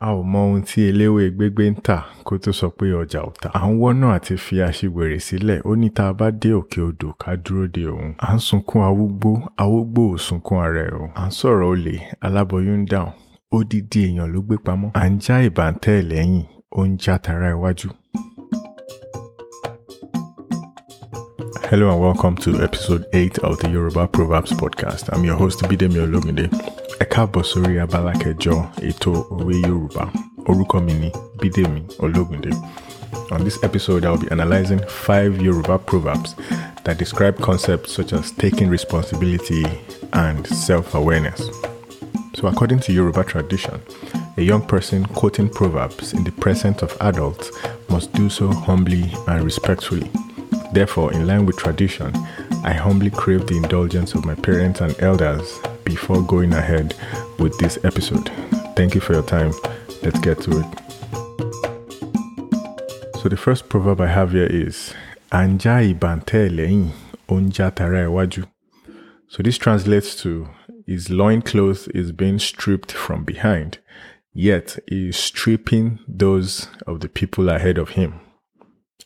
a ò mọ ohun tí eléwé gbégbé ń tà kó tó sọ pé ọjà ò tà. à ń wọ́nà àti fi aṣiwèrè sílẹ̀ ó ní tá a bá dé òkè odò ká dúró de òun. à ń sunkún awúgbó awúgbó ò sunkún ara ẹ̀ o. à ń sọ̀rọ̀ olè aláboyún ń dáhùn odidi èèyàn ló gbé pamọ́. à ń já ìbàntẹ́ lẹ́yìn ó ń já tara iwájú. Hello and welcome to episode 8 of the Yoruba Proverbs podcast. I'm your host Bidemi Ologinde. Ẹ káàbọ̀ sórí abala kẹjọ ètò òwe Yorùbá. Orúkọ mi ni Bidemi Ologunde. On this episode, I'll be analyzing five Yoruba proverbs that describe concepts such as taking responsibility and self-awareness. So according to Yoruba tradition, a young person quoting proverbs in the presence of adults must do so humbly and respectfully. Therefore, in line with tradition, I humbly crave the indulgence of my parents and elders before going ahead with this episode. Thank you for your time. Let's get to it. So, the first proverb I have here is Anja ibante lein iwaju. So, this translates to his loincloth is being stripped from behind, yet he is stripping those of the people ahead of him.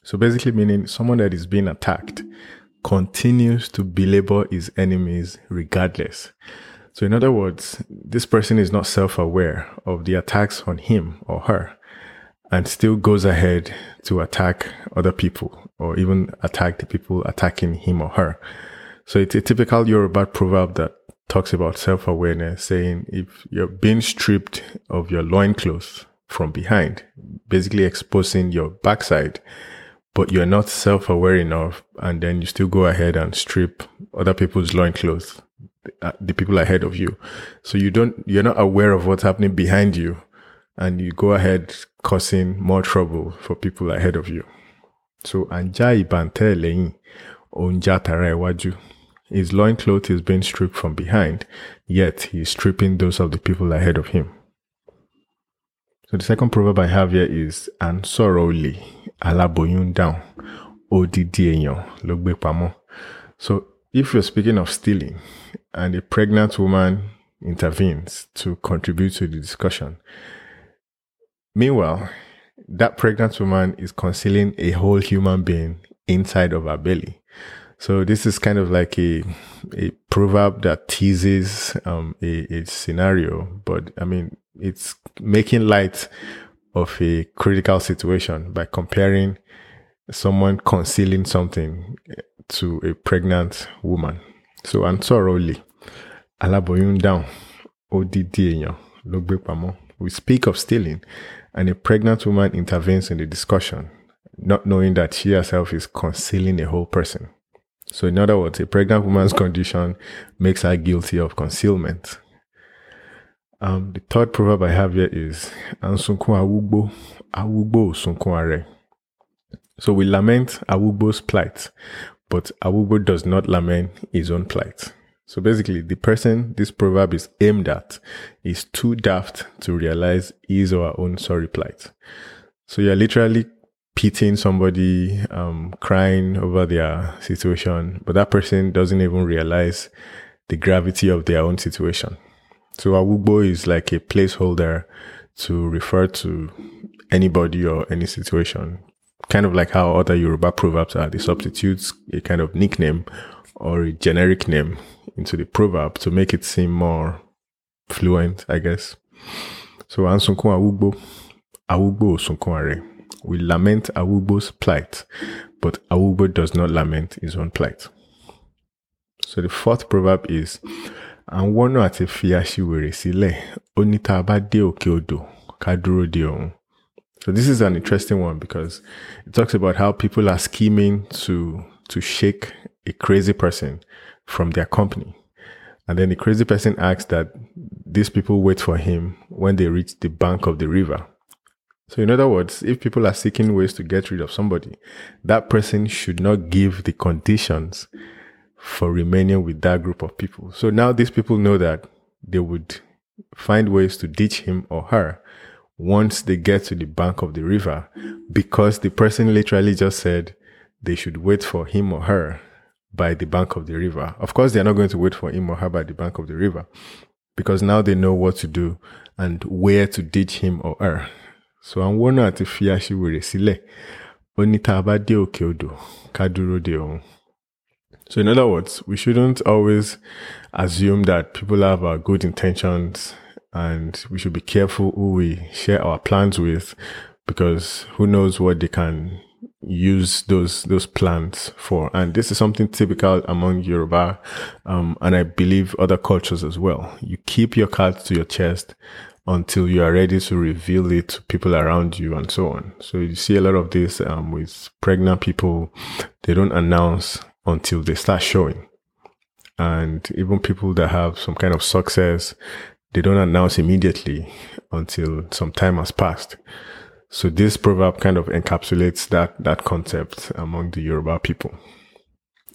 So basically meaning someone that is being attacked continues to belabor his enemies regardless. So in other words, this person is not self-aware of the attacks on him or her and still goes ahead to attack other people or even attack the people attacking him or her. So it's a typical Yoruba proverb that talks about self-awareness saying if you're being stripped of your loincloth from behind, basically exposing your backside, but you're not self-aware enough and then you still go ahead and strip other people's loincloths Uh, the people ahead of you. So you don't you're not aware of what's happening behind you and you go ahead causing more trouble for people ahead of you. So anja ibante leyin onja tara iwaju. His loincloth is being stripped from behind yet he's stripping those of the people ahead of him. So the second proverb I have here is ansoroli alaboyun down odidi ló gbé pamọ́. So if you're speaking of stealing and a pregnant woman intervenes to contribute to the discussion, meanwhile, that pregnant woman is concealing a whole human being inside of her belly. So this is kind of like a a proverb that teases um, a, a scenario, but I mean it's making light of a critical situation by comparing someone concealing something to a pregnant woman. So ansoroli alaboyun down. We speak of stealing, and a pregnant woman intervenes in the discussion, not knowing that she herself is concealing a whole person. So, in other words, a pregnant woman's condition makes her guilty of concealment. Um, the third proverb I have here is Ansunkun Awugbo, Awugbo Sunkun Are. So we lament Awugbo's plight, but Awugbo does not lament his own plight. So basically, the person this proverb is aimed at is too daft to realize his or her own sorry plight. So you're literally pitying somebody um, crying over their situation, but that person doesn't even realize the gravity of their own situation. So awugbo is like a placeholder to refer to anybody or any situation. Kind of like how other Yoruba proverbs are. They mm-hmm. substitute a kind of nickname or a generic name into the proverb to make it seem more fluent, I guess. So ansunkun awugbo, awugbo osunkun are. We lament awugbo's plight, but awugbo does not lament his own plight. So the fourth proverb is àwọn wọ́nà àti fi aṣiwèrè sílẹ̀ ó ní tá a bá dé òkè odò ká dúró de òun. So this is an interesting one because it talks about how people are scheming to to shake a crazy person from their company. And then the crazy person asks that these people wait for him when they reach the bank of the river. So in other words, if people are seeking ways to get rid of somebody, that person should not give the conditions for remaining with that group of people. So now these people know that they would find ways to ditch him or her once they get to the bank of the river because the person literally just said they should wait for him or her by the bank of the river. Of course, they're not going to wait for him or her by the bank of the river. because now they know what to do and where to ditch him or her. So wọ́nà àti fi aṣiwèrè sílẹ̀ ó ní òkè odò ká dúró. So in other words, we shouldn't always assume that people have good intentions and we should be careful who we share our plans with because who knows what they can use those those plans for. And this is something typical among yoruba um, and i believe other cultures as well. You keep your cards to your chest until you are ready to reveal it to people around you and so on. So you see a lot of this um, with pregnant people. They don't announce until they start showing. And even people that have some kind of success they don't announce immediately until some time has passed so this proverb kind of encapsulates that, that concept among the Yoruba people.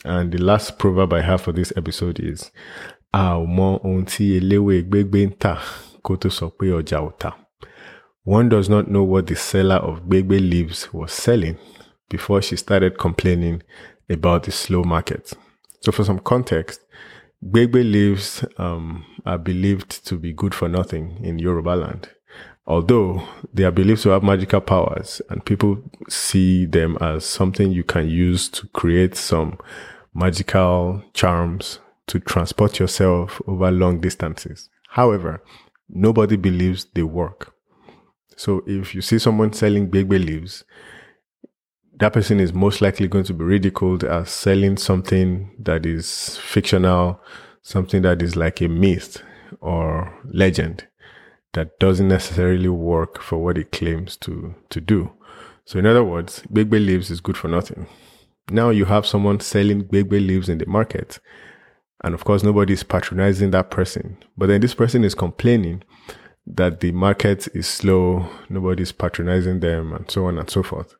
And the last proverb I have for this episode is, One does not know what the seller of gbegbe leaves was selling before she started complaining about the slow market. So for some context, gbegbe leaves um, are believed to be good for nothing in Yoruba land although they are believed to have magical powers and people see them as something you can use to create some magical charms to transport yourself over long distances. However, nobody believes they work. So if you see someone selling gbegbe leaves, that person is most likely going to be ridiculed as selling something that is fictional, something that is like a myth or legend that doesn't necessarily work for what it claims to, to do. So in other words, Gbegbe leaves is good for nothing. Now you have someone selling Gbegbe leaves in the market. And of course, nobody is patronizing that person. But then this person is complaining that the market is slow, nobody's patronizing them, and so on and so forth.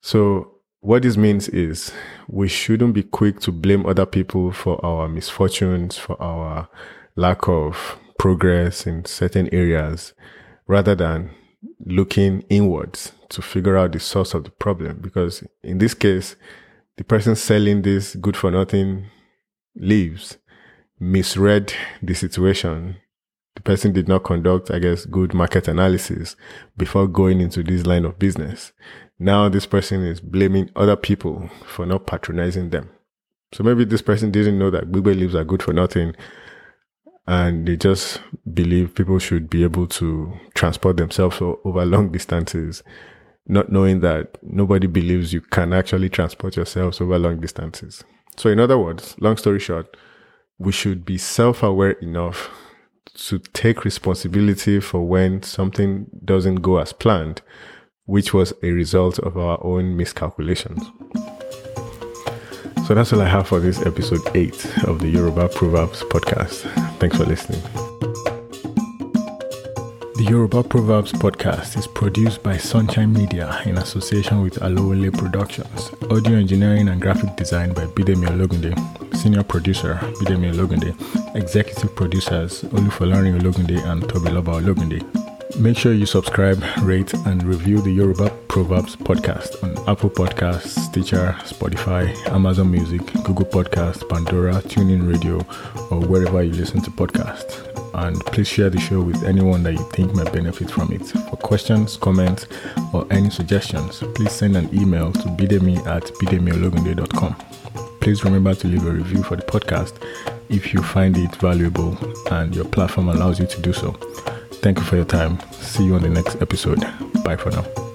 So, what this means is we shouldn't be quick to blame other people for our misfortunes, for our lack of progress in certain areas rather than looking inwards to figure out the source of the problem. Because in this case, the person selling this good for nothing leaves misread the situation. The person did not conduct, I guess, good market analysis before going into this line of business. Now this person is blaming other people for not patronizing them. So maybe this person didn't know that gbegbe leaves are good for nothing and they just believe people should be able to transport themselves over long distances, not knowing that nobody believes you can actually transport yourselves over long distances. So, in other words, long story short, we should be self aware enough to take responsibility for when something doesn't go as planned, which was a result of our own miscalculations. So that's all I have for this episode 8 of the Yoruba Proverbs podcast. Thanks for listening. The Yoruba Proverbs podcast is produced by Sunshine Media in association with Alowole Productions. Audio engineering and graphic design by Bidemi Ologunde. Senior producer Bidemi Ologunde. Executive producers Olufolarin Ologunde and Toby Tobiloba Ologunde. Make sure you subscribe, rate, and review the Yoruba Proverbs podcast on Apple Podcasts, Stitcher, Spotify, Amazon Music, Google Podcasts, Pandora, TuneIn Radio, or wherever you listen to podcasts. And please share the show with anyone that you think might benefit from it. For questions, comments, or any suggestions, please send an email to bidemi at bidemiologunde.com. Please remember to leave a review for the podcast if you find it valuable and your platform allows you to do so. Thank you for your time. See you on the next episode. Bye for now.